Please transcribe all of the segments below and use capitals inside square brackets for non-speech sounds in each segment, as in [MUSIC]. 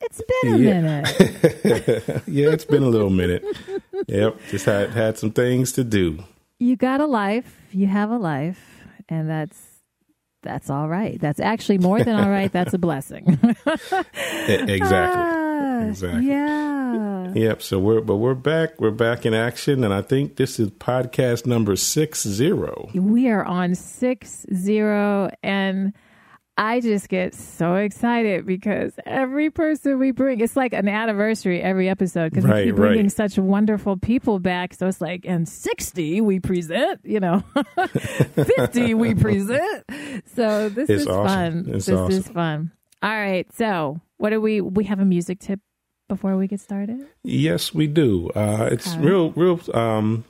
it's been a yeah. minute. [LAUGHS] yeah, it's been a little minute. Yep, just had had some things to do. You got a life. You have a life, and that's that's all right. That's actually more than all right. That's a blessing. [LAUGHS] exactly. Uh, exactly. Yeah. Yep. So we're but we're back. We're back in action, and I think this is podcast number six zero. We are on six zero, and I just get so excited because every person we bring, it's like an anniversary every episode because right, we keep bringing right. such wonderful people back. So it's like, and 60 we present, you know, [LAUGHS] 50 we present. So this it's is awesome. fun. It's this awesome. is fun. All right. So what do we, we have a music tip before we get started? Yes, we do. Uh, it's real, real, um,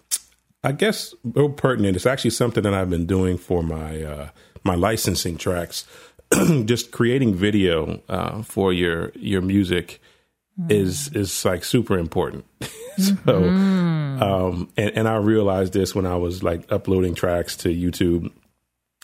I guess real pertinent. It's actually something that I've been doing for my, uh, my licensing tracks [CLEARS THROAT] just creating video uh, for your your music mm. is is like super important. [LAUGHS] so, mm-hmm. um, and and I realized this when I was like uploading tracks to YouTube,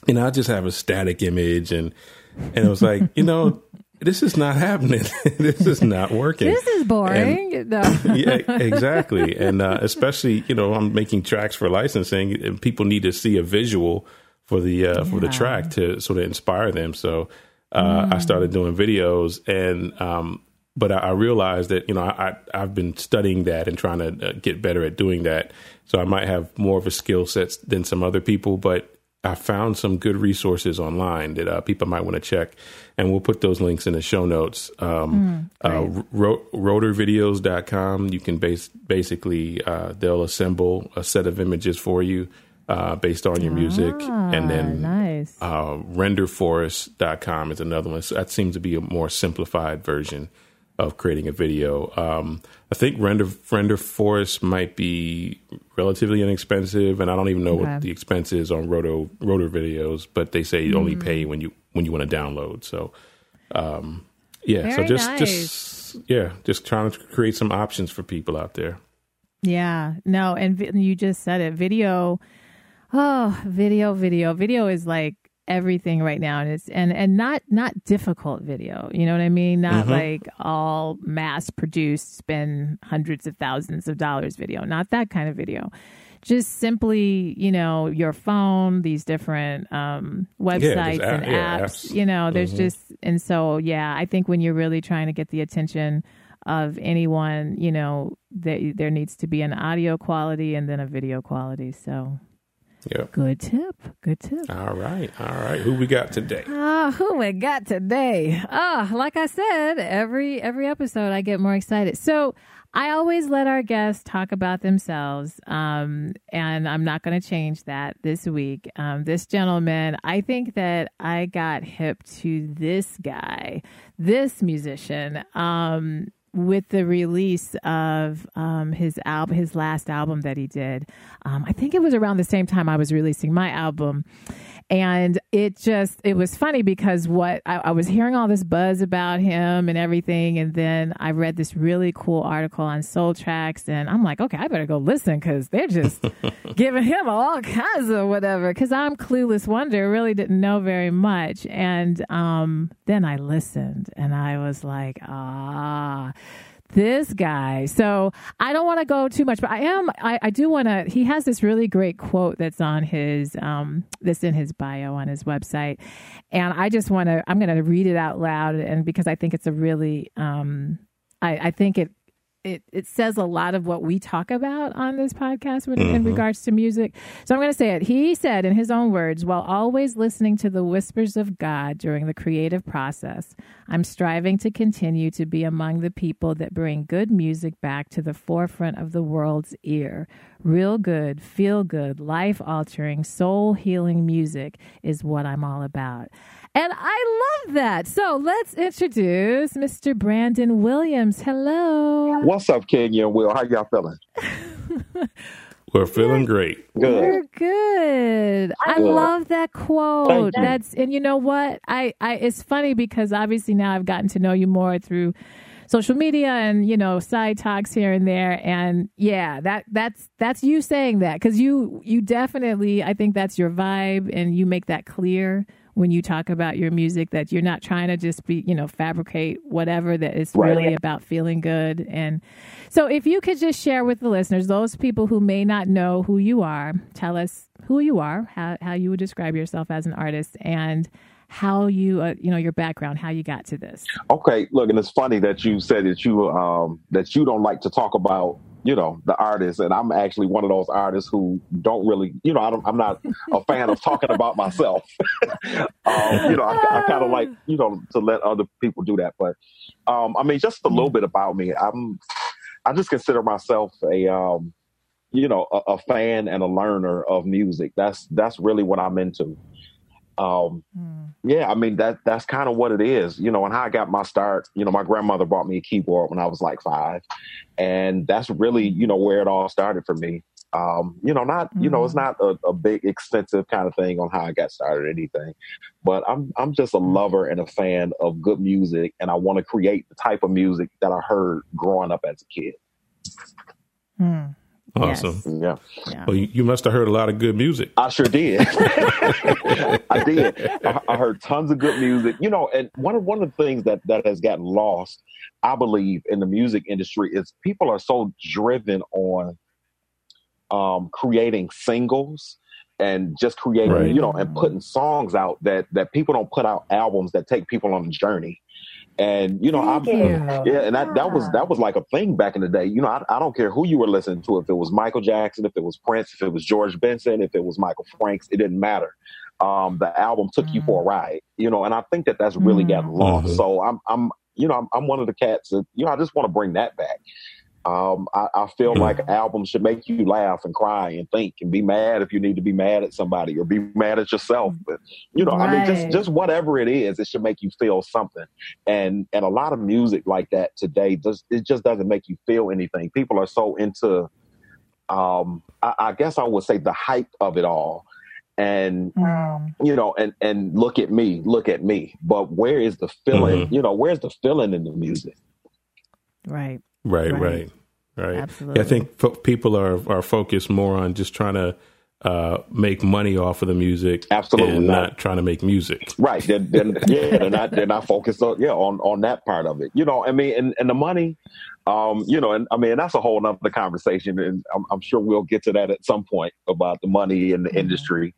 and I just have a static image, and and it was like, you know. [LAUGHS] This is not happening. [LAUGHS] this is not working. This is boring. And, no. yeah, exactly. And uh, especially, you know, I'm making tracks for licensing, and people need to see a visual for the uh, yeah. for the track to sort of inspire them. So uh, mm. I started doing videos, and um, but I, I, realized that you know I, I have been studying that and trying to uh, get better at doing that. So I might have more of a skill set than some other people, but I found some good resources online that uh, people might want to check, and we'll put those links in the show notes. Um, mm, uh, ro- rotorvideos.com. You can base basically uh, they'll assemble a set of images for you uh, based on your music. Ah, and then nice. uh, renderforest.com is another one. So that seems to be a more simplified version of creating a video. Um, I think Render Render Forest might be relatively inexpensive, and I don't even know okay. what the expense is on Roto Rotor videos, but they say you mm. only pay when you when you want to download. So, um, yeah, Very so just nice. just yeah, just trying to create some options for people out there. Yeah, no, and you just said it. Video Oh, video, video, video is like everything right now and it's and and not not difficult video you know what i mean? Not mm-hmm. like all mass produced spend hundreds of thousands of dollars video. Not that kind of video. Just simply you know your phone these different um websites yeah, and apps, yeah, apps, you know there's mm-hmm. just and so yeah i think when you're really trying to get the attention of anyone you know that there needs to be an audio quality and then a video quality so Yep. Good tip. Good tip. All right. All right. Who we got today? Ah, uh, who we got today? Ah, uh, like I said, every every episode I get more excited. So I always let our guests talk about themselves, um, and I'm not going to change that this week. Um, this gentleman, I think that I got hip to this guy, this musician. Um, with the release of um, his album, his last album that he did. Um, I think it was around the same time I was releasing my album, and it just it was funny because what I, I, was hearing all this buzz about him and everything. And then i read this really cool article on soul tracks and i'm like okay i better go listen because they're just [LAUGHS] giving him all kinds of whatever. Because i'm clueless wonder really didn't know very much. And um, then i listened and i was like ah this guy. So I don't want to go too much, but I am. I, I do want to. He has this really great quote that's on his um that's in his bio on his website, and I just want to. I'm going to read it out loud, and because I think it's a really um. I, I think it it, it says a lot of what we talk about on this podcast when, mm-hmm. in regards to music. So I'm going to say it. He said, in his own words, while always listening to the whispers of God during the creative process, I'm striving to continue to be among the people that bring good music back to the forefront of the world's ear. Real good, feel good, life altering, soul healing music is what I'm all about. And I love that. So let's introduce Mr. Brandon Williams. Hello. what's up, Kenya and Will? How y'all feeling? [LAUGHS] We're feeling great. Good. We're good. I Good. love that quote. That's and you know what? I, I it's funny because obviously now I've gotten to know you more through social media and you know side talks here and there and yeah that that's that's you saying that because you you definitely i think that's your vibe and you make that clear when you talk about your music that you're not trying to just be you know fabricate whatever that it's Right. really about feeling good and so if you could just share with the listeners those people who may not know who you are tell us who you are how, how you would describe yourself as an artist and how you uh, you know your background how you got to this Okay, look, and it's funny that you said that you um that you don't like to talk about you know the artists, and I'm actually one of those artists who don't really you know I don't, I'm not a fan of talking about myself. [LAUGHS] um, you know, I, I kind of like you know to let other people do that, but um, I mean, just a little bit about me. I'm I just consider myself a um you know a, a fan and a learner of music. That's that's really what I'm into. Um, yeah, I mean that that's kind of what it is, you know. And how I got my start, you know, my grandmother bought me a keyboard when I was like five, and that's really, you know, where it all started for me. Um, you know, not you know, it's not a, a big extensive kind of thing on how I got started or anything, but I'm I'm just a lover and a fan of good music, and I want to create the type of music that I heard growing up as a kid. Hmm. Awesome. Yes. Yeah, Yeah. Well, you, you must have heard a lot of good music. I sure did. [LAUGHS] [LAUGHS] I did. I, I heard tons of good music. You know, and one of one of the things that that has gotten lost, I believe, in the music industry is people are so driven on um, creating singles and just creating, Right. you know, and putting songs out that that people don't put out albums that take people on a journey. And you know, I'm Thank you. [LAUGHS] yeah, and that, that was that was like a thing back in the day. You know, I, I don't care who you were listening to, if it was Michael Jackson, if it was Prince, if it was George Benson, if it was Michael Franks, it didn't matter. Um, the album took you for a ride, you know, and I think that that's really Mm. gotten lost. Mhm. So I'm, I'm, you know, I'm, I'm one of the cats that, you know, I just want to bring that back. Um, I, I feel Mhm. like albums should make you laugh and cry and think and be mad if you need to be mad at somebody or be mad at yourself. But you know, I mean, just just whatever it is, it should make you feel something. And and a lot of music like that today does it just doesn't make you feel anything. People are so into, um, I, I guess I would say the hype of it all, and Mm. you know, and and look at me, look at me. But where is the feeling? Mhm. You know, where's the feeling in the music? Right. Right, Right. right, right. Absolutely. Yeah, I think fo- people are are focused more on just trying to uh, make money off of the music, Absolutely and not. not trying to make music. Right. They're, they're, yeah, they're not they're not focused on yeah on on that part of it. You know, I mean, and, and the money, um, you know, and I mean that's a whole nother conversation, and I'm, I'm sure we'll get to that at some point about the money in the Mhm. industry.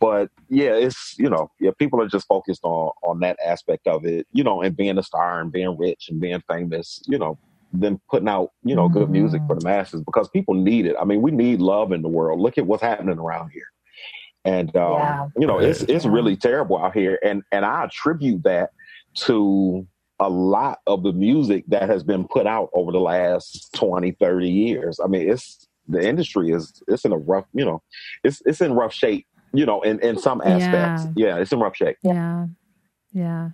But yeah, it's you know, yeah, people are just focused on on that aspect of it, you know, and being a star and being rich and being famous, you know, than putting out you know good music for the masses because people need it. I mean, we need love in the world. Look at what's happening around here and um, Yeah. you know it's it's Yeah. really terrible out here and and i attribute that to a lot of the music that has been put out over the last 20 30 years i mean it's the industry is it's in a rough you know it's it's in rough shape you know in in some aspects yeah, it's in rough shape Yeah. Yeah.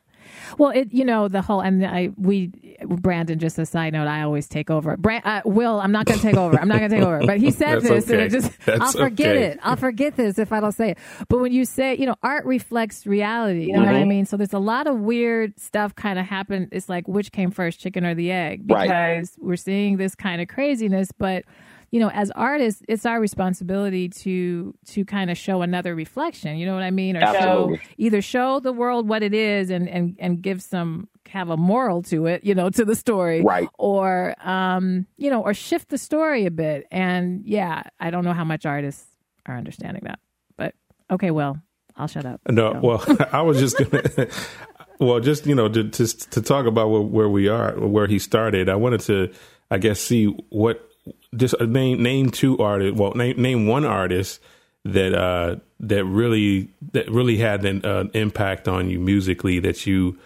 Well, it you know the whole and I we Brandon just a side note I always take over. Brand, uh, Will I'm not going to take over. I'm not going to take over. But he said this and okay. it just [LAUGHS] That's I'll forget okay. it. I'll forget this if I don't say it. But when you say you know art reflects reality, you know what I Mhm. mean. So there's a lot of weird stuff kind of happen. It's like which came first, chicken or the egg? Right. Because we're seeing this kind of craziness, but you know, as artists, it's our responsibility to to kind of show another reflection. You know what I mean? Or Absolutely. show either show the world what it is and and and give some have a moral to it, you know, to the story, Right. Or um, you know, or shift the story a bit. And yeah, I don't know how much artists are understanding that, but okay, well, I'll shut up. No, So- well, [LAUGHS] I was just gonna. [LAUGHS] well, just you know, to to, to talk about where, where we are, where he started. I wanted to, I guess, see what just uh, name name two artists. Well, name name one artist that uh that really that really had an uh, impact on you musically that you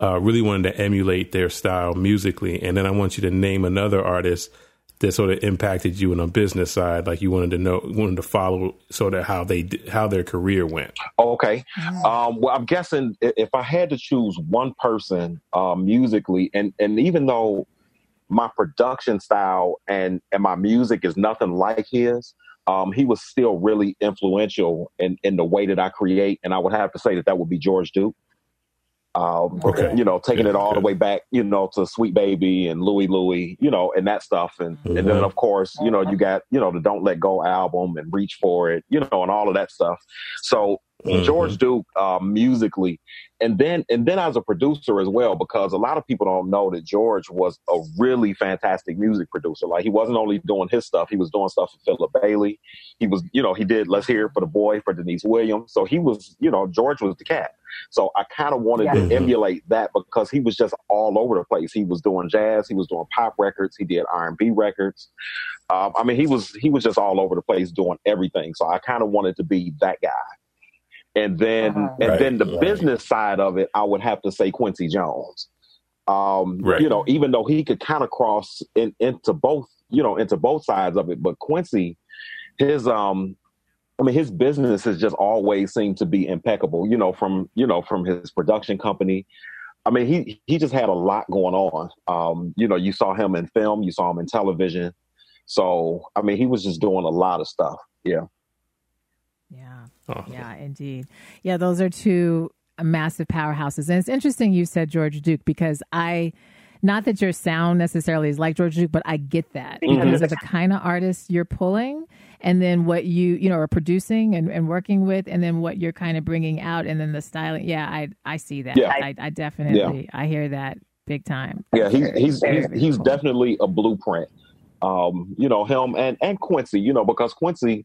uh, really wanted to emulate their style musically, and then I want you to name another artist that sort of impacted you on a business side, like you wanted to know, wanted to follow sort of how they how their career went. okay Um, well, I'm guessing if I had to choose one person uh, musically, and and even though my production style and and my music is nothing like his, um, he was still really influential in in the way that I create, and I would have to say that that would be George Duke. Um, okay. You know, taking yeah, it all the way back, you know, to Sweet Baby and Louie Louie, you know, and that stuff. And, mm-hmm. and then, mm-hmm. of course, you know, you got, you know, the Don't Let Go album and Reach for It, you know, and all of that stuff. So mm-hmm. George Duke, uh, musically, and then and then as a producer as well, because a lot of people don't know that George was a really fantastic music producer. Like he wasn't only doing his stuff, he was doing stuff for Philip Bailey. He was, you know, he did Let's Hear for the Boy for Deniece Williams. So he was, you know, George was the cat. So I kind of wanted yeah. to emulate that because he was just all over the place. He was doing jazz, he was doing pop records, he did R and B records. Um, I mean, he was he was just all over the place doing everything. So I kind of wanted to be that guy. And then uh-huh. and right, then the right. business side of it, I would have to say Quincy Jones. Um, right. you know, even though he could kind of cross in, into both, you know, into both sides of it, but Quincy, his um I mean, his business has just always seemed to be impeccable. You know, from you know from his production company. I mean, he he just had a lot going on. Um, you know, you saw him in film, you saw him in television. So, I mean, he was just doing a lot of stuff. Yeah. Yeah. Oh. Yeah, indeed. Yeah, those are two massive powerhouses. And it's interesting you said George Duke because I, not that your sound necessarily is like George Duke, but I get that mm-hmm. because of the kind of artists you're pulling and then what you, you know, are producing and, and working with and then what you're kind of bringing out and then the styling. Yeah, I, I see that. Yeah. I, I definitely, yeah. I hear that big time. Yeah, he's, he's, he's, he's cool. definitely a blueprint. Um, you know, him and, and Quincy, you know, because Quincy,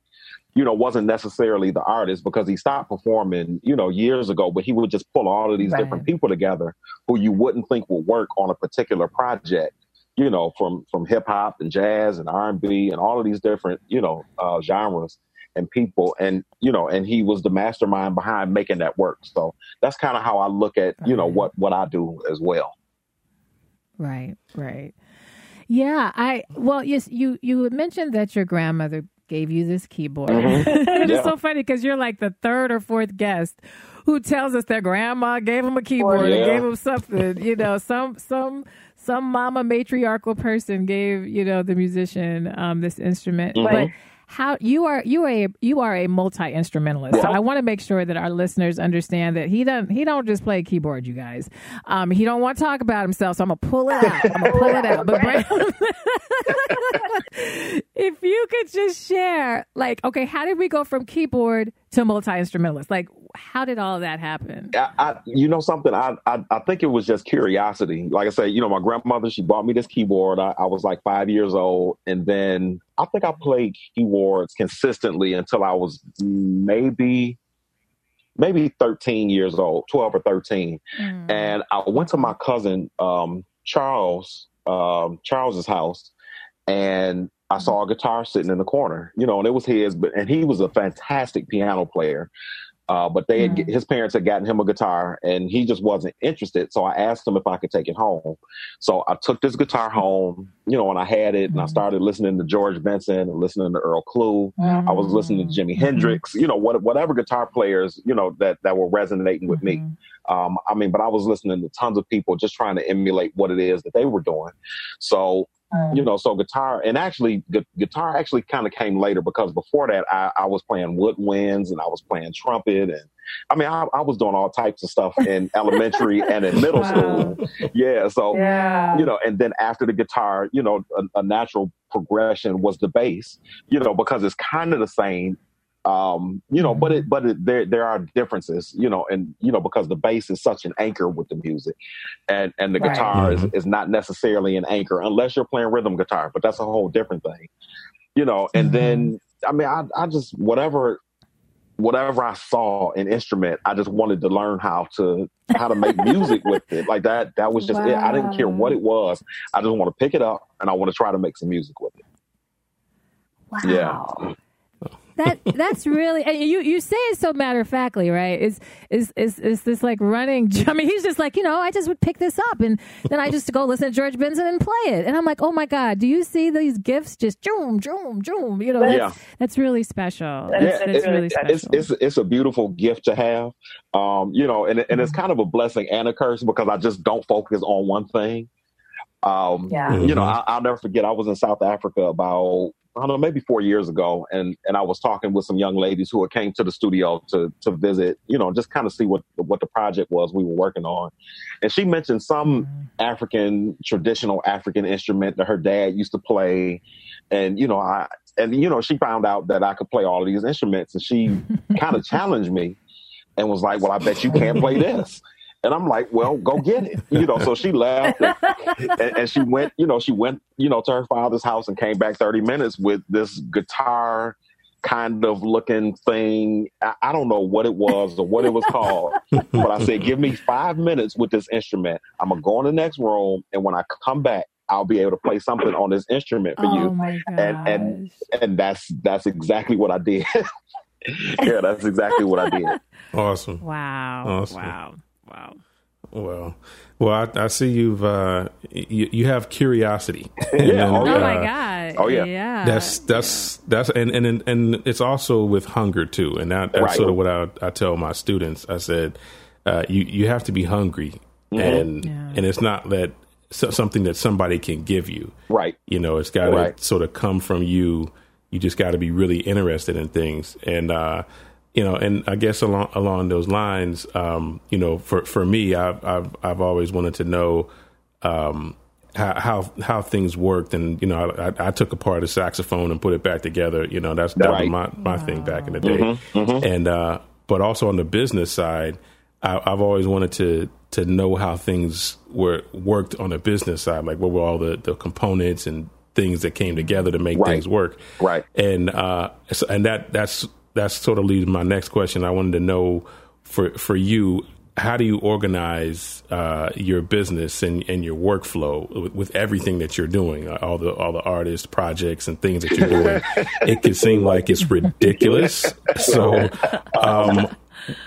you know, wasn't necessarily the artist because he stopped performing, you know, years ago, but he would just pull all of these right. different people together who you wouldn't think would work on a particular project, you know, from, from hip hop and jazz and R and B and all of these different, you know, uh, genres and people. And, you know, and he was the mastermind behind making that work. So that's kind of how I look at, you know, what, what I do as well. Right, right. Yeah, I well, yes, you you mentioned that your grandmother gave you this keyboard. Mm-hmm. [LAUGHS] it's yeah. so funny because you're like the third or fourth guest who tells us their grandma gave him a keyboard yeah. and gave him something. you know, some some some mama matriarchal person gave you know the musician um, this instrument, mm-hmm. but how you are you are a you are a multi instrumentalist. So I want to make sure that our listeners understand that he doesn't he don't just play keyboard, you guys. Um, he don't want to talk about himself, so I'm gonna pull it out. I'm gonna pull it out. But [LAUGHS] if you could just share, like, okay, how did we go from keyboard to multi instrumentalist? Like, how did all that happen? I, I, you know something, I, I, I think it was just curiosity. Like I said, you know, my grandmother she bought me this keyboard. I, I was like five years old, and then I think I played keyboards consistently until I was maybe maybe 13 years old, 12 or 13. Mm. And I went to my cousin um, Charles um, Charles's house, and I saw a guitar sitting in the corner, you know, and it was his, but and he was a fantastic piano player. Uh, but they had, mm. his parents had gotten him a guitar and he just wasn't interested. So I asked him if I could take it home. So I took this guitar home, you know, and I had it and I mm. started listening to George Benson and listening to Earl Klugh. Mm-hmm. I was listening to Jimi mm-hmm. Hendrix, you know, what, whatever guitar players, you know, that, that were resonating with mm-hmm. me. Um, I mean, but I was listening to tons of people just trying to emulate what it is that they were doing. So you mm. know, so guitar and actually gu- guitar actually kind of came later because before that I, I, was playing woodwinds and I was playing trumpet and I mean I, I was doing all types of stuff in [LAUGHS] elementary and in middle wow. school. Yeah, so yeah. you know, and then after the guitar, you know, a, a natural progression was the bass. You know, because it's kind of the same um, you know, but it, but it, there, there are differences, you know, and, you know, because the bass is such an anchor with the music and, and the right. guitar mm-hmm. is, is not necessarily an anchor unless you're playing rhythm guitar, but that's a whole different thing, you know, and mm-hmm. then, I mean, I, I just, whatever, whatever I saw an instrument, I just wanted to learn how to, how to make music [LAUGHS] with it. Like that, that was just wow. it. I didn't care what it was. I just want to pick it up and I want to try to make some music with it. Wow. Yeah that that's really you you say it so matter of factly, right? Is is is is this like running? [LAUGHS] I mean, he's just like you know, I just would pick this up and then I just go listen to George Benson and play it, and I'm like, oh my god, do you see these gifts just joom joom joom? You know, that's, yeah. that's really special. That's, yeah, that's really special. It's, it's it's a beautiful gift to have, um, you know, and and it's mm-hmm. kind of a blessing and a curse because I just don't focus on one thing. Um, yeah. You know, I, I'll never forget. I was in South Africa about I don't know, maybe four years ago, and and I was talking with some young ladies who came to the studio to to visit, you know, just kind of see what what the project was we were working on, and she mentioned some mm-hmm. African traditional African instrument that her dad used to play, and you know I and you know she found out that I could play all of these instruments, and she [LAUGHS] kind of challenged me, and was like, "Well, I bet you can't play this." And I'm like, well, go get it. You know, so she left and, and, and, she went, you know, she went, you know, to her father's house and came back 30 minutes with this guitar kind of looking thing. I, I don't know what it was or what it was called, but I said, give me five minutes with this instrument. I'm going to go in the next room. And when I come back, I'll be able to play something on this instrument for oh you. And, and, and that's, that's exactly what I did. [LAUGHS] yeah, that's exactly what I did. Awesome. Wow. Awesome. Wow. Wow. Well, well, I, I see you've uh, you, you have curiosity. [LAUGHS] yeah. oh, yeah. oh my god. Oh yeah. Yeah. That's that's yeah. that's and, and and it's also with hunger too, and that, that's right. sort of what I, I tell my students. I said, uh, you you have to be hungry, mm-hmm. and yeah. and it's not that something that somebody can give you. Right. You know, it's got to right. sort of come from you. You just got to be really interested in things, and uh, you know, and I guess along along those lines, um, you know, for for me, I've I've I've always wanted to know um, how, how how things worked, and you know, I, I, took apart a saxophone and put it back together. You know, that's that right. was my my wow. thing back in the day, mm-hmm, mm-hmm. and uh, but also on the business side, I, have always wanted to to know how things were worked on the business side, like what were all the the components and things that came together to make right. things work, right? And uh, and that that's that sort of leads my next question. I wanted to know for for you, how do you organize uh, your business and, and your workflow with, with, everything that you're doing, uh, all the all the artist projects and things that you're doing? [LAUGHS] it can seem like it's ridiculous. [LAUGHS] So, um,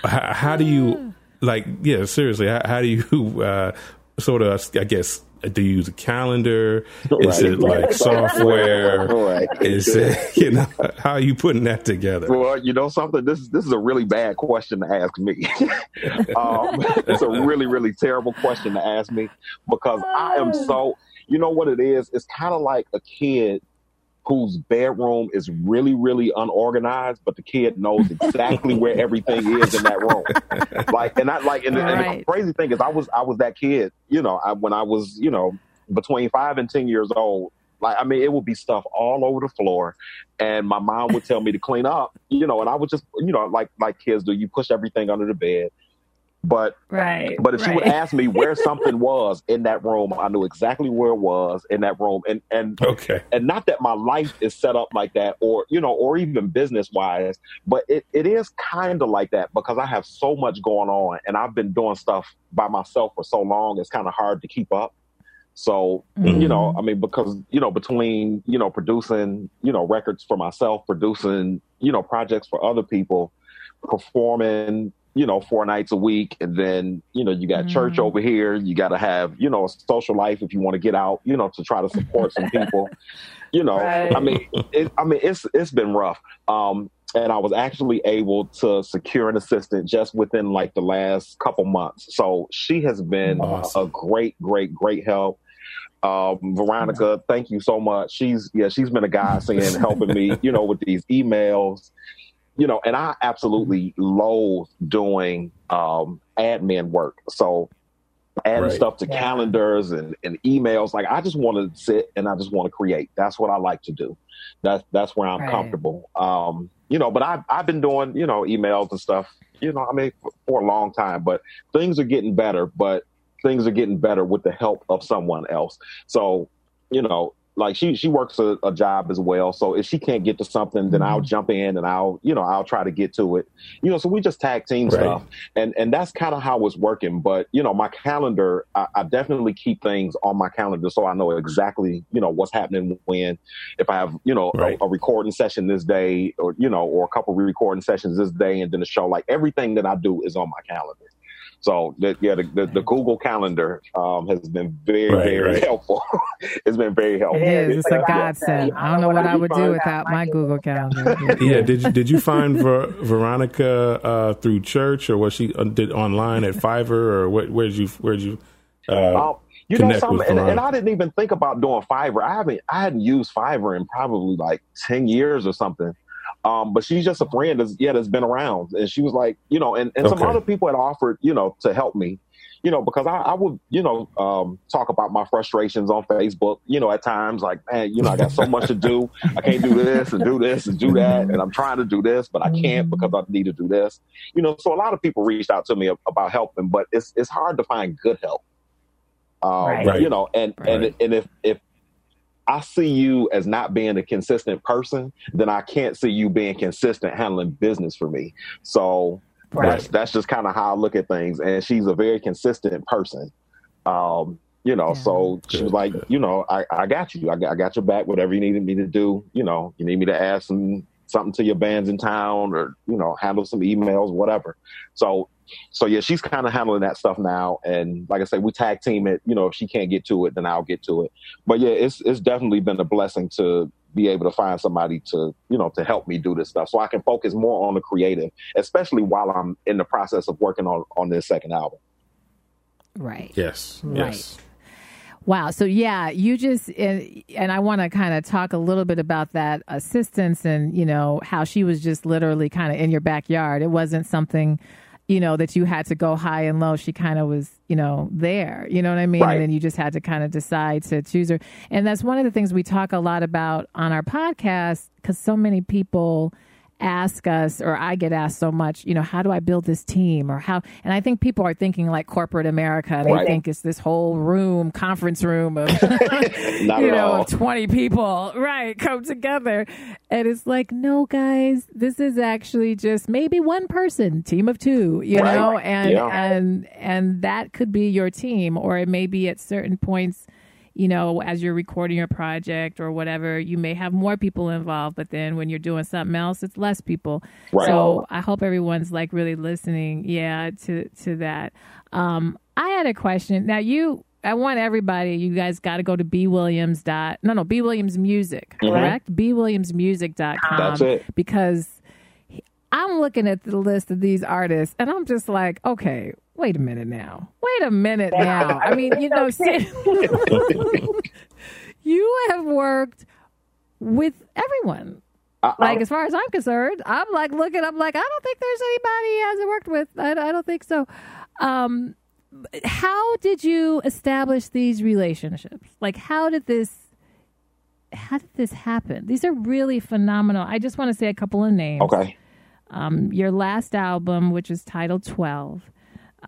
how, how, do you like? Yeah, seriously, how, how do you uh, sort of, I guess, do you use a calendar? Right. Is it like software? [LAUGHS] right. Is it [LAUGHS] you know how are you putting that together? Well, you know something. This this is a really bad question to ask me. [LAUGHS] um, it's a really really terrible question to ask me because I am so. You know what it is? It's kind of like a kid whose bedroom is really, really unorganized, but the kid knows exactly where [LAUGHS] everything is in that room. Like, and I like, and, right. and, the crazy thing is, I was, I was that kid. You know, I, when I was, you know, between five and ten years old. Like, I mean, it would be stuff all over the floor, and my mom would tell me to clean up. You know, and I would just, you know, like like kids do, you push everything under the bed. But right, but if right. she would ask me where [LAUGHS] something was in that room, I knew exactly where it was in that room. And and okay, and not that my life is set up like that, or you know, or even business wise, but it, it is kind of like that because I have so much going on, and I've been doing stuff by myself for so long. It's kind of hard to keep up. So, mm-hmm. you know, I mean, because, you know, between, you know, producing, you know, records for myself, producing, you know, projects for other people, performing, you know, four nights a week. And then, you know, you got mm. church over here. You got to have, you know, a social life if you want to get out, you know, to try to support some people. [LAUGHS] You know, right. I mean, it, I mean, it's, it's been rough. Um, and I was actually able to secure an assistant just within like the last couple months. So she has been awesome. a great, great, great help. Um, Veronica, thank you so much. She's yeah, she's been a godsend helping me, you know, with these emails you know, and I absolutely loathe doing um, admin work. So adding right. stuff to yeah. calendars and, and emails, like I just want to sit and I just want to create. That's what I like to do. That's that's where I'm right. comfortable. Um, you know, but I've I've been doing you know emails and stuff. You know, I mean, for, for a long time. But things are getting better. But things are getting better with the help of someone else. So you know, like she she works a, a, job as well. So if she can't get to something, then I'll mm-hmm. jump in and I'll you know I'll try to get to it. You know, so we just tag team right. stuff, and and that's kind of how it's working. But you know, my calendar, I, I, definitely keep things on my calendar so I know exactly you know what's happening when. If I have you know right. a, a, recording session this day, or you know, or a couple recording sessions this day, and then the show, like everything that I do is on my calendar. So the, yeah, the, the, the, Google Calendar um, has been very right, very right. helpful. [LAUGHS] it's been very helpful. It is. It's a godsend. I don't know what I would do without my Google Calendar. [LAUGHS] yeah. Did you, did you find Ver, Veronica uh, through church or was she uh, did online at Fiverr or where, where'd you where'd you? Uh, um, You know, some, and, and, I didn't even think about doing Fiverr. I haven't, I hadn't used Fiverr in probably like ten years or something. Um, but she's just a friend that's yeah that's been around, and she was like, you know, and, and okay. some other people had offered, you know, to help me, you know, because I, I would, you know, um, talk about my frustrations on Facebook, you know, at times like, man, you know, I got so much to do, I can't do this and do this and do that, and I'm trying to do this, but I can't because I need to do this, you know. So a lot of people reached out to me about helping, but it's it's hard to find good help. Um, right. You know, and right. and and if if I see you as not being a consistent person, then I can't see you being consistent handling business for me. So right. that's that's just kind of how I look at things. And she's a very consistent person. Um, you know, yeah. so she was like, you know, I, I got you. I got, I got your back. Whatever you needed me to do, you know, you need me to add some something to your bands in town, or you know, handle some emails, whatever. So so yeah, she's kind of handling that stuff now. And like I said, we tag team it. You know, if she can't get to it, then I'll get to it. But yeah, it's it's definitely been a blessing to be able to find somebody to you know to help me do this stuff, so I can focus more on the creative, especially while I'm in the process of working on on this second album. Right. Yes. Right. Yes. Wow. So yeah, you just and, and I want to kind of talk a little bit about that assistance and you know how she was just literally kind of in your backyard. It wasn't something you know, that you had to go high and low. She kind of was, you know, there. You know what I mean? Right. And then you just had to kind of decide to choose her. And that's one of the things we talk a lot about on our podcast because so many people ask us or I get asked so much, you know, how do I build this team or how and I think people are thinking like corporate America. They right. think it's this whole room, conference room of [LAUGHS] [LAUGHS] you know, of 20 people, right, come together. And it's like, no guys, this is actually just maybe one person, team of two, you right. know, and yeah. and and that could be your team or it may be at certain points you know, as you're recording your project or whatever, you may have more people involved, but then when you're doing something else, it's less people. Right. So I hope everyone's like really listening, yeah, to to that. Um, I had a question. Now you I want everybody, you guys got to go to B Williams dot no no B Williams Music, mm-hmm. correct? Mm-hmm. dot com. That's it. Because I'm looking at the list of these artists and I'm just like, okay, wait a minute now. Wait a minute now. I mean, you know, [LAUGHS] [LAUGHS] you have worked with everyone. Uh, like as far as I'm concerned, I'm like looking. I'm like, I don't think there's anybody he hasn't worked with. I, I don't think so. Um, how did you establish these relationships? Like, how did this? How did this happen? These are really phenomenal. I just want to say a couple of names. Okay. Um, your last album, which is titled Twelve,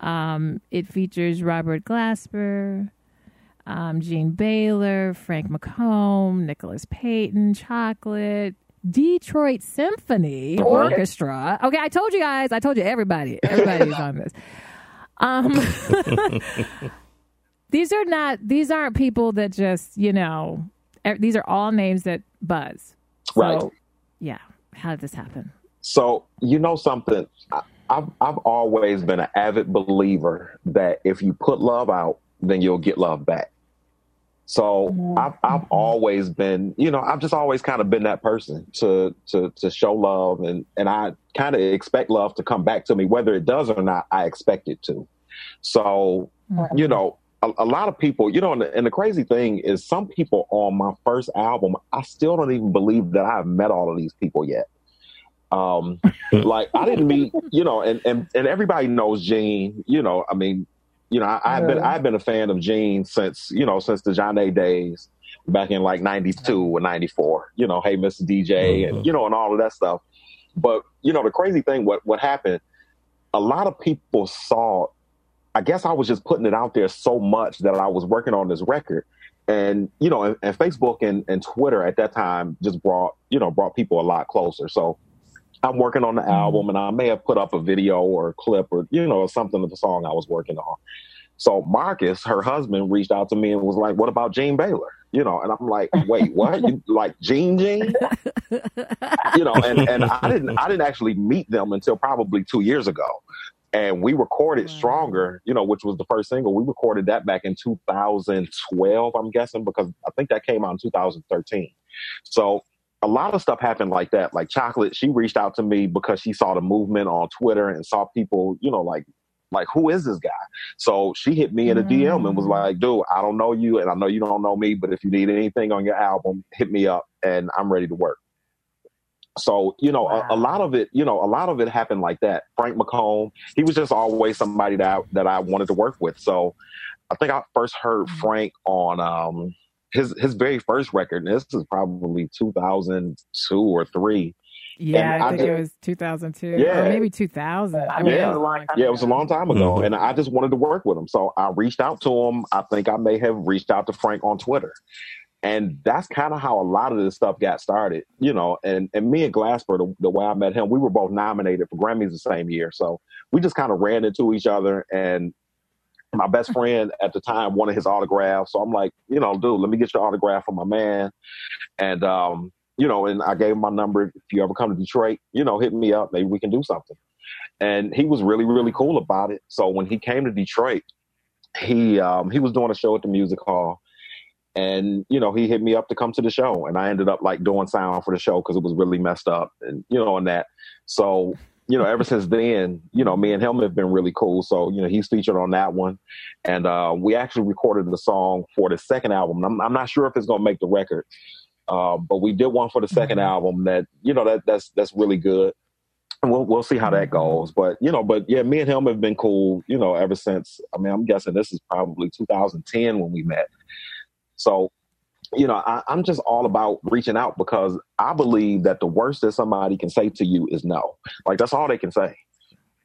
um, it features Robert Glasper, um, Jean Baylor, Frank McComb, Nicholas Payton, Chocolate, Detroit Symphony Orchestra. Okay, I told you guys. I told you everybody. Everybody's on this. Um, [LAUGHS] these are not. These aren't people that just you know. These are all names that buzz. So, right. Yeah. How did this happen? So you know something. I, I've I've always been an avid believer that if you put love out, then you'll get love back. So mm-hmm. I've I've always been, you know, I've just always kind of been that person to to to show love and and I kind of expect love to come back to me whether it does or not. I expect it to. So mm-hmm. you know, a, a, lot of people, you know, and the, and the, crazy thing is, some people on my first album, I still don't even believe that I've met all of these people yet. Um, like I didn't meet, you know, and, and, and everybody knows Jean, you know, I mean, you know, I, have been, I've been a fan of Jean since, you know, since the Zhané days back in like 92 or 94, you know, Hey, Mr. DJ mm-hmm. and, you know, and all of that stuff. But, you know, the crazy thing, what, what happened, a lot of people saw, I guess I was just putting it out there so much that I was working on this record and you know and, and, facebook and, and twitter at that time just brought you know brought people a lot closer so I'm working on the mm-hmm. album and I may have put up a video or a clip or, you know, something of the song I was working on. So Marcus, her husband, reached out to me and was like, what about Jean Baylor? You know, and I'm like, wait, what? You [LAUGHS] like Jean Jean? you know, and, and I didn't I didn't actually meet them until probably two years ago. And we recorded Stronger, you know, which was the first single. We recorded that back in 2012, I'm guessing, because I think that came out in 2013. So a lot of stuff happened like that. Like Chocolate, she reached out to me because she saw the movement on Twitter and saw people, you know, like Like, who is this guy? So she hit me in a DM and was mm. like, dude, I don't know you and I know you don't know me, but if you need anything on your album, hit me up and I'm ready to work. So, you know, wow. a, a, lot of it, you know, a lot of it happened like that. Frank McComb, he was just always somebody that I, that I wanted to work with. So I think I first heard mm. Frank on um, his his very first record. And this is probably 2002 or 3 yeah, I, I think it was 2002. Yeah, maybe 2000. I mean, yeah, it yeah, it was a long time ago, mm-hmm. and I just wanted to work with him, so I reached out to him. I think I may have reached out to Frank on Twitter, and that's kind of how a lot of this stuff got started, you know. And and me and Glasper, the, the way I met him, we were both nominated for Grammys the same year, so we just kind of ran into each other, and my best friend at the time wanted his autograph. So I'm like, you know, dude, let me get your autograph for my man. And um, you know, and I gave him my number. If you ever come to Detroit, you know, hit me up. Maybe we can do something. And he was really, really cool about it. So when he came to Detroit, he um, he was doing a show at the music hall, and you know he hit me up to come to the show, and I ended up like doing sound for the show because it was really messed up, and you know, and that. So you know, ever since then, you know, me and him have been really cool. So, you know, he's featured on that one. And uh, we actually recorded the song for the second album. I'm, I'm not sure if it's going to make the record, uh, but we did one for the 2nd mm-hmm. album that you know that that's that's really good. And we'll we'll see how that goes. But you know, but yeah, me and him have been cool. You know, ever since. I mean, I'm guessing this is probably 2010 when we met. So, you know, I, I'm just all about reaching out because I believe that the worst that somebody can say to you is no. Like that's all they can say.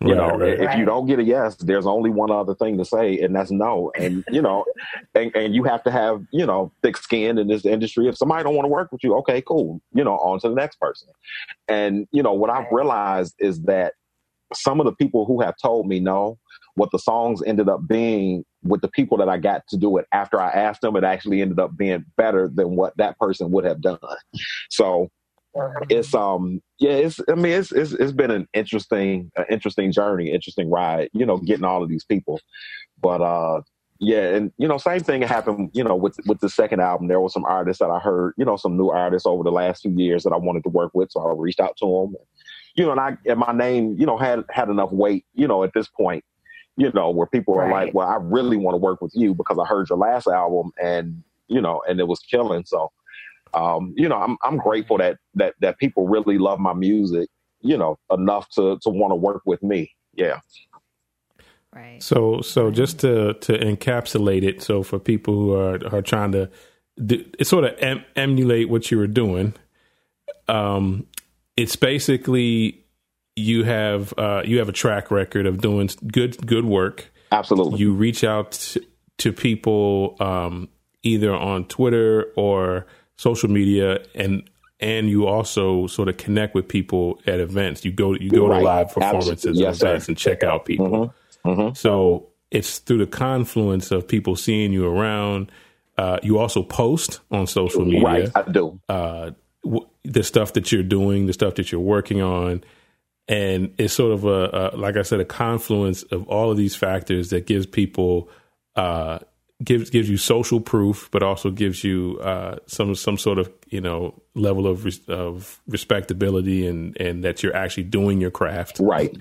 You right, know, right. if you don't get a yes, there's only one other thing to say, and that's no. And you know, [LAUGHS] and, and you have to have you know thick skin in this industry. If somebody don't want to work with you, okay, cool. You know, on to the next person. And you know what I've realized is that some of the people who have told me no, what the songs ended up being with the people that I got to do it after I asked them, it actually ended up being better than what that person would have done. So it's um yeah it's i mean it's it's, it's been an interesting uh, interesting journey interesting ride you know getting all of these people. But uh yeah and you know same thing happened you know with with the second album. There were some artists that i heard you know some new artists over the last few years that i wanted to work with so i reached out to them you know and i and my name you know had had enough weight you know at this point you know where people are right. like well i really want to work with you because i heard your last album and you know and it was killing so um, you know, I'm I'm grateful that that that people really love my music, you know, enough to to want to work with me. Yeah. Right. So so just to to encapsulate it, so for people who are are trying to do, sort of em, emulate what you were doing, um, it's basically you have uh, you have a track record of doing good good work. Absolutely. You reach out to, to people um, either on Twitter or social media and and you also sort of connect with people at events. You go you go right. to live performances yes, and events sir. and check out people. Mm-hmm. Mm-hmm. So it's through the confluence of people seeing you around. Uh, you also post on social media. Right, I do. Uh, w- the stuff that you're doing, the stuff that you're working on, and it's sort of a, a like I said, a confluence of all of these factors that gives people uh, gives gives you social proof, but also gives you uh, some some sort of you know level of res- of respectability and and that you're actually doing your craft. Right,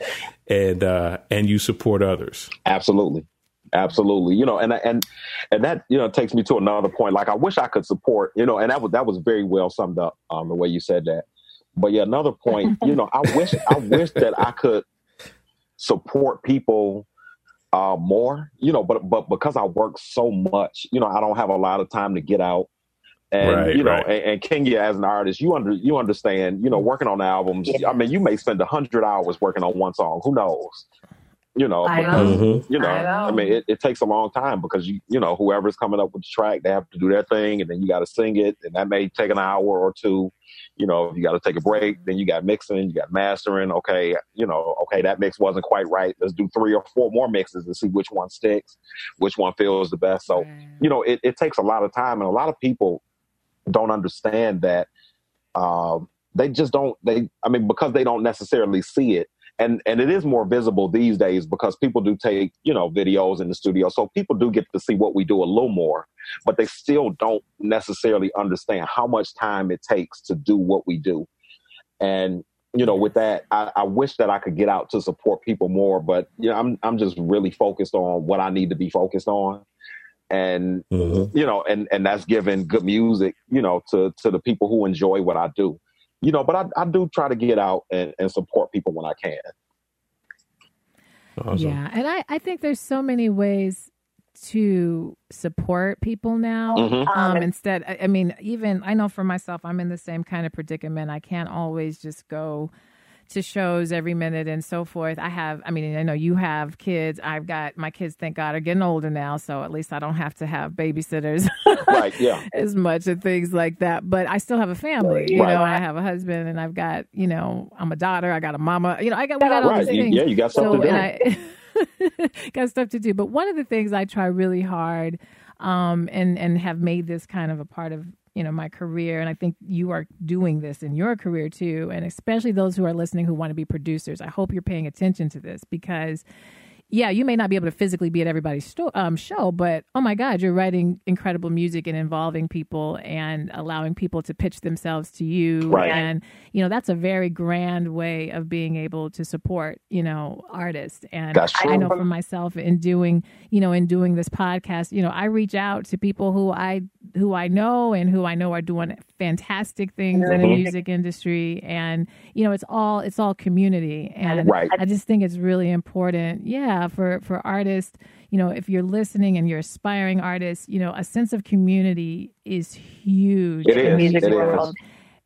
and uh, and you support others. Absolutely, absolutely. You know, and and and that you know takes me to another point. Like I wish I could support. You know, and that was that was very well summed up um, the way you said that. But yeah, another point. [LAUGHS] You know, I wish I wish that I could support people uh, more, you know, but but because I work so much, you know, I don't have a lot of time to get out. And right, you know, right. and, and, Kenya as an artist, you under you understand, you know, working on albums. I mean, you may spend a hundred hours working on one song. Who knows? You know, I because, know. Mm-hmm. you know, I, know. I mean, it, it, takes a long time because you you know whoever's coming up with the track, they have to do their thing, and then you got to sing it, and that may take an hour or two you know, you got to take a break. Then you got mixing, you got mastering. Okay, you know, okay, that mix wasn't quite right. Let's do three or four more mixes to see which one sticks, which one feels the best. So, you know, it, it takes a lot of time, and a lot of people don't understand that. Um, they just don't. They, I mean, because they don't necessarily see it and and it is more visible these days because people do take you know videos in the studio. So people do get to see what we do a little more but they still don't necessarily understand how much time it takes to do what we do. And you know, with that, I, I, wish that I could get out to support people more, but you know, I'm I'm just really focused on what I need to be focused on, and mm-hmm. you know, and and that's giving good music, you know, to to the people who enjoy what I do, you know. But I, I do try to get out and, and support people when I can. Awesome. Yeah, and I I think there's so many ways to support people now. Mm-hmm. Um, instead, I, I mean, even I know for myself, I'm in the same kind of predicament. I can't always just go to shows every minute and so forth. I have, I mean, I know you have kids. I've got my kids, thank God, are getting older now. So at least I don't have to have babysitters [LAUGHS] right, yeah. as much and things like that. But I still have a family, you right. know, I have a husband and I've got, you know, I'm a daughter, I got a mama, you know, I got, we got all these things. Yeah, you got something so, to do. [LAUGHS] got stuff to do. But one of the things I try really hard, um, and and have made this kind of a part of you know my career, and I think you are doing this in your career too, and especially those who are listening who want to be producers. I hope you're paying attention to this because yeah, you may not be able to physically be at everybody's sto- um, show, but oh my God, you're writing incredible music and involving people and allowing people to pitch themselves to you. Right. And, you know, that's a very grand way of being able to support, you know, artists. And I know for myself in doing, you know, in doing this podcast, you know, I reach out to people who I who I know and who I know are doing fantastic things mm-hmm. in the mm-hmm. music industry and you know it's all it's all community and right. I just think it's really important yeah for for artists you know if you're listening and you're aspiring artists you know a sense of community is huge it in music it world. Is.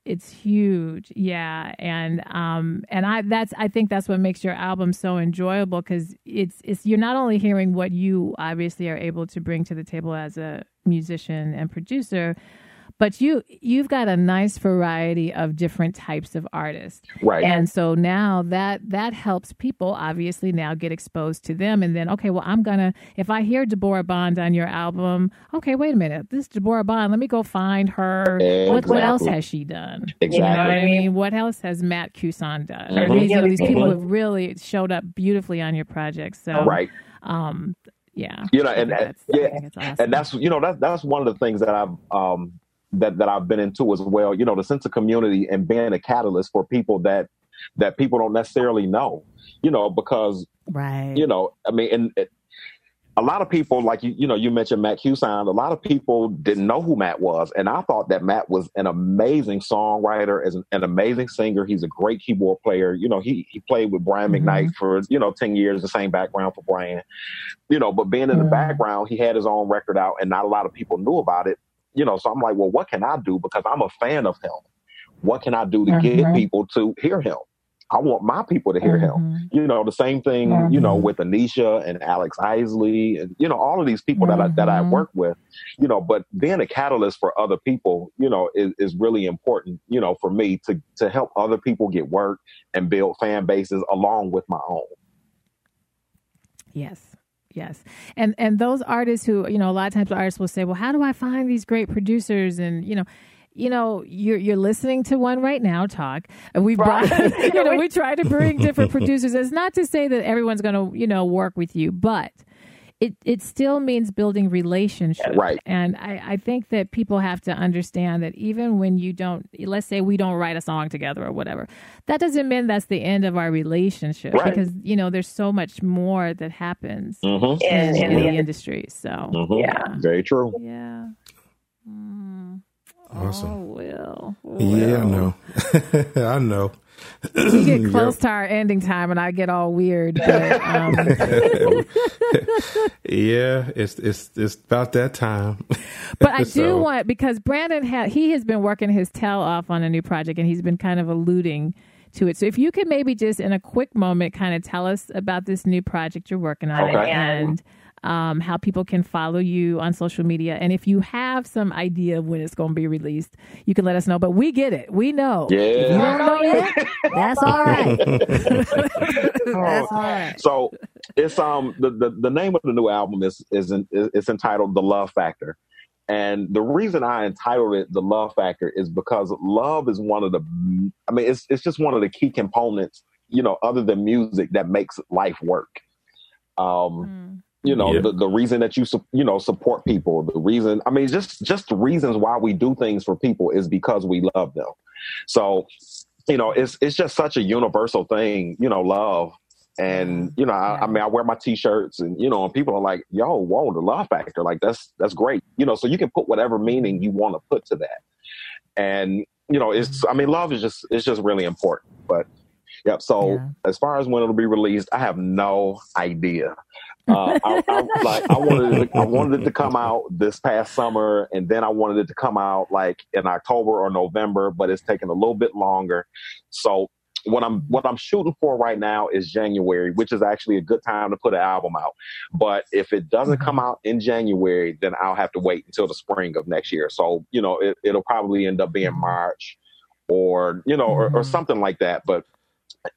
it's huge. Yeah. And um and i that's i think that's what makes your album so enjoyable because it's it's you're not only hearing what you obviously are able to bring to the table as a musician and producer but you you've got a nice variety of different types of artists. Right. And so now that that helps people obviously now get exposed to them and then okay well i'm gonna if i hear deborah bond on your album okay wait a minute. This deborah bond let me go find her. Exactly. what, what else has she done? Exactly you know what i mean? What else has matt Cusson done? Mm-hmm. these, you know, these people mm-hmm. have really showed up beautifully on your project. So right. um yeah. You know and, and yeah awesome. and that's you know that's that's one of the things that i've um that that I've been into as well. You know, the sense of community and being a catalyst for people that that people don't necessarily know. You know, because right. You know, I mean, and it, a lot of people, like you, you know, you mentioned Matt Cusson. A lot of people didn't know who Matt was, and I thought that Matt was an amazing songwriter, as an, an amazing singer. He's a great keyboard player. You know, he he played with Brian mm-hmm. McKnight for you know ten years, the same background for Brian. You know, but being in mm-hmm. the background, he had his own record out, and not a lot of people knew about it you know, so I'm like, well, what can I do? Because I'm a fan of him. What can I do to get mm-hmm. people to hear him? I want my people to hear mm-hmm. him. You know, the same thing, mm-hmm. you know, with Anisha and Alex Isley and, you know, all of these people that I, that I mm-hmm. work with, you know, but being a catalyst for other people, you know, is, is really important, you know, for me to, to help other people get work and build fan bases along with my own. Yes. Yes. And and those artists who, you know, a lot of times artists will say, "Well, how do I find these great producers?" and, you know, you know, you're you're listening to one right now talk, and we brought, [LAUGHS] you know, we [LAUGHS] try to bring different producers. It's not to say that everyone's going to, you know, work with you, but it it still means building relationships. Right. And I, I think that people have to understand that even when you don't let's say we don't write a song together or whatever, that doesn't mean that's the end of our relationship. Right. Because, you know, there's so much more that happens mm-hmm. in, in, in, the industry. So mm-hmm. yeah. Very true. Yeah. Mm. Awesome. Oh, Will. Yeah, I know. [LAUGHS] I know. We get [CLEARS THROAT] close yep. to our ending time, and I get all weird. But, um... [LAUGHS] yeah, it's it's it's about that time. [LAUGHS] but I [LAUGHS] so. do want because Brandon had he has been working his tail off on a new project, and he's been kind of alluding to it. So if you could maybe just in a quick moment kind of tell us about this new project you're working on okay. and um, how people can follow you on social media. And if you have some idea of when it's going to be released, you can let us know. But we get it. We know. Yeah. If you don't know yet, [LAUGHS] that's all right. [LAUGHS] that's all right. So it's um the, the, the name of the new album is is it's entitled The Love Factor. And the reason I entitled it The Love Factor is because love is one of the I mean it's it's just one of the key components, you know, other than music that makes life work. Um mm you know yeah. the, the reason that you you know support people the reason i mean just just the reasons why we do things for people is because we love them so you know, it's it's just such a universal thing, you know, love. And mm-hmm. you know, I, I, mean, I wear my t-shirts, and you know, and people are like, "Yo, whoa, the love factor! Like that's that's great." You know, so you can put whatever meaning you want to put to that. And you know, it's I mean, love is just it's just really important. But yep. So yeah. as far as when it'll be released, I have no idea. Uh, I, I, like I wanted it to, I [LAUGHS] wanted it to come out this past summer, and then I wanted it to come out like in October or November, but it's taking a little bit longer. So what I'm what I'm shooting for right now is January, which is actually a good time to put an album out. But if it doesn't mm-hmm. come out in January, then I'll have to wait until the spring of next year. So you know, it, will probably end up being mm-hmm. March or you know, mm-hmm. or, or, mm-hmm. something like that. But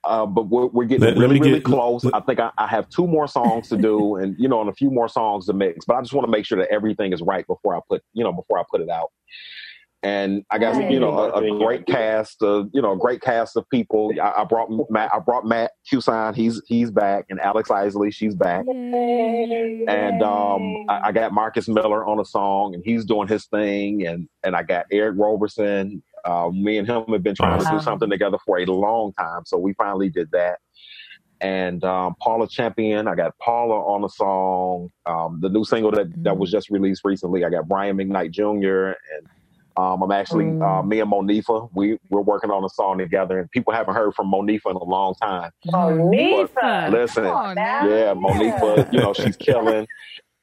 uh, but we're, we're getting let, really, let really get, close. Let, I think I, I, have two more songs to do, [LAUGHS] and you know, and a few more songs to mix. But I just want to make sure that everything is right before I put, you know, before I put it out. And I got you know a, a great cast, of, you know, a great cast of people. I, I brought Matt. I brought Matt Cusson. He's he's back, and Alex Isley. She's back. Yay. And um, I, I, got Marcus Miller on a song, and he's doing his thing. And and I got Eric Roberson uh, me and him have been trying to do something together for a long time, so we finally did that. And um, Paula Champion, I got Paula on the song. Um, the new single that, that was just released recently, I got Brian McKnight Jr. and um, I'm actually uh, mm. me and Monifah. We we're working on a song together, and people haven't heard from Monifah in a long time. Monifah, listen, yeah, Monifah. You know she's [LAUGHS] killing,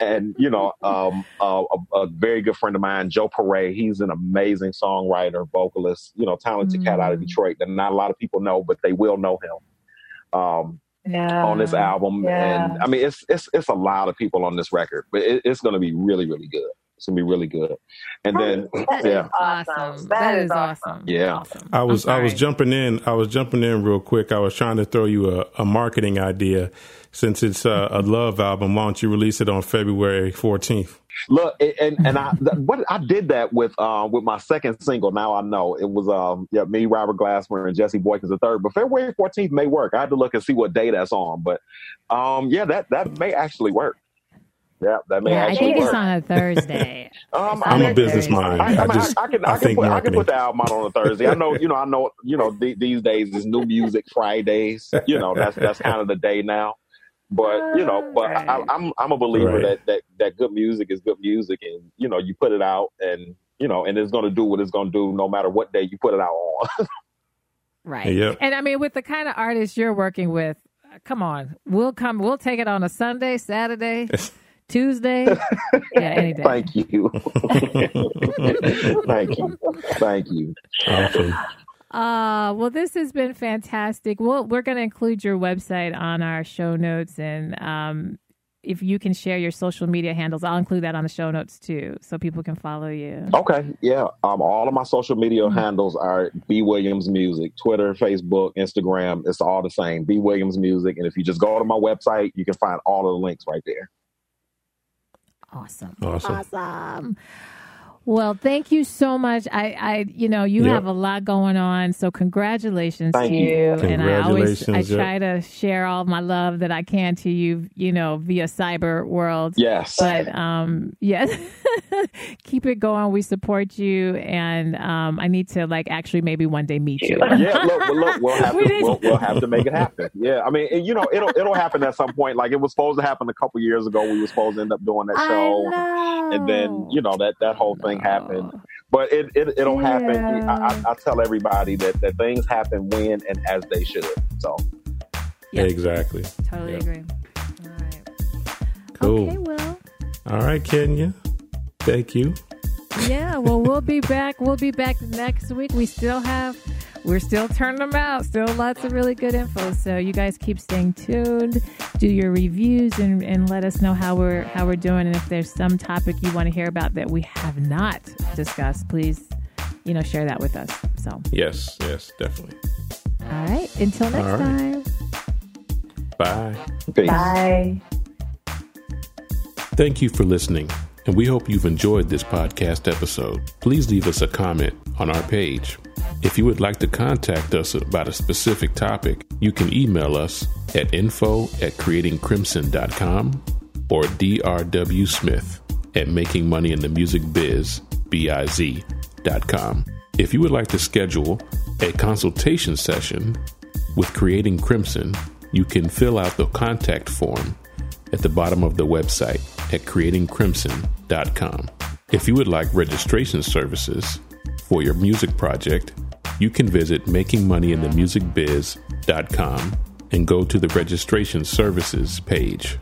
and you know, [LAUGHS] um, uh, a, a, very good friend of mine, Joe Pare. He's an amazing songwriter, vocalist. You know, talented mm. cat out of mm. Detroit that not a lot of people know, but they will know him. Um, yeah. on this album, yeah. and I mean, it's it's it's a lot of people on this record, but it, it's going to be really really good. It's gonna be really good. And then yeah, awesome. that is awesome. Yeah, awesome. I was I was jumping in. I was jumping in real quick. I was trying to throw you a, a marketing idea since it's a, a love album. Why don't you release it on February fourteenth? Look, and and I what I did that with uh, with my second single. Now I know it was um yeah me Robert Glasper and Jesse Boykins the third. But February fourteenth may work. I had to look and see what day that's on. But um yeah that that may actually work. Yeah, that may yeah, I think work. it's on a Thursday. um, [LAUGHS] I'm a business mind. I, I, I, just, I, can, I, can put, I can put the album out on a Thursday. I know, you know, I know, you know, th- these days is New Music [LAUGHS] Fridays. You know, that's that's kind of the day now. But you know, but right. I, am I'm, I'm a believer right. that that that good music is good music, and you know, you put it out, and you know, and it's going to do what it's going to do, no matter what day you put it out on. [LAUGHS] right. Yep. And I mean, with the kind of artists you're working with, come on, we'll come, we'll take it on a Sunday, Saturday. Tuesday. yeah, any day. Thank you. [LAUGHS] Thank you. Thank you. Awesome. Uh, well, this has been fantastic. Well, we're going to include your website on our show notes, and um, if you can share your social media handles, I'll include that on the show notes too, so people can follow you. Okay, yeah. Um, all of my social media mm-hmm. handles are B Williams Music, Twitter, Facebook, Instagram. It's all the same, B Williams Music. And if you just go to my website, you can find all of the links right there. Awesome. Awesome. Awesome. Well, thank you so much. I, I, you know, you yep. have a lot going on, so congratulations thank to you. you. And I always, I try to share all my love that I can to you, you know, via cyber world. Yes. But, um, yes, [LAUGHS] keep it going. We support you, and um, I need to like actually maybe one day meet you. yeah, look, look, we'll [LAUGHS] have to, we'll, we'll, have to make it happen. [LAUGHS] Yeah, I mean, you know, it'll it'll happen at some point. Like it was supposed to happen a couple years ago. We were supposed to end up doing that show, and then you know that that whole thing happen. Oh. But it, it it'll yeah. happen. I, I, tell everybody that that things happen when and as they should. So. Yeah. Exactly. Totally yep. agree. All right. Cool. Okay, well. All right, Kenya. Thank you. Yeah, well, we'll be back. We'll be back next week. We still have we're still turning them out. Still lots of really good info. So you guys keep staying tuned. Do your reviews and, and let us know how we're how we're doing. And if there's some topic you want to hear about that we have not discussed, please, you know, share that with us. So yes, yes, definitely. All right. Until next right. time. Bye. Peace. Bye. Thank you for listening, and we hope you've enjoyed this podcast episode. Please leave us a comment on our page. If you would like to contact us about a specific topic, you can email us at info at creatingcrimson.com or drwsmith at makingmoneyinthemusicbiz, B-I-Z, dot com. If you would like to schedule a consultation session with Creating Crimson, you can fill out the contact form at the bottom of the website at creatingcrimson.com. If you would like registration services for your music project, you can visit makingmoneyinthemusicbiz.com and go to the registration services page.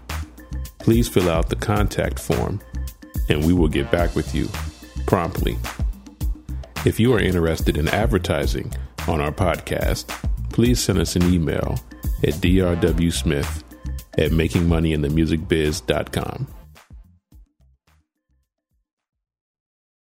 Please fill out the contact form and we will get back with you promptly. If you are interested in advertising on our podcast, please send us an email at drwsmith at makingmoneyinthemusicbiz.com.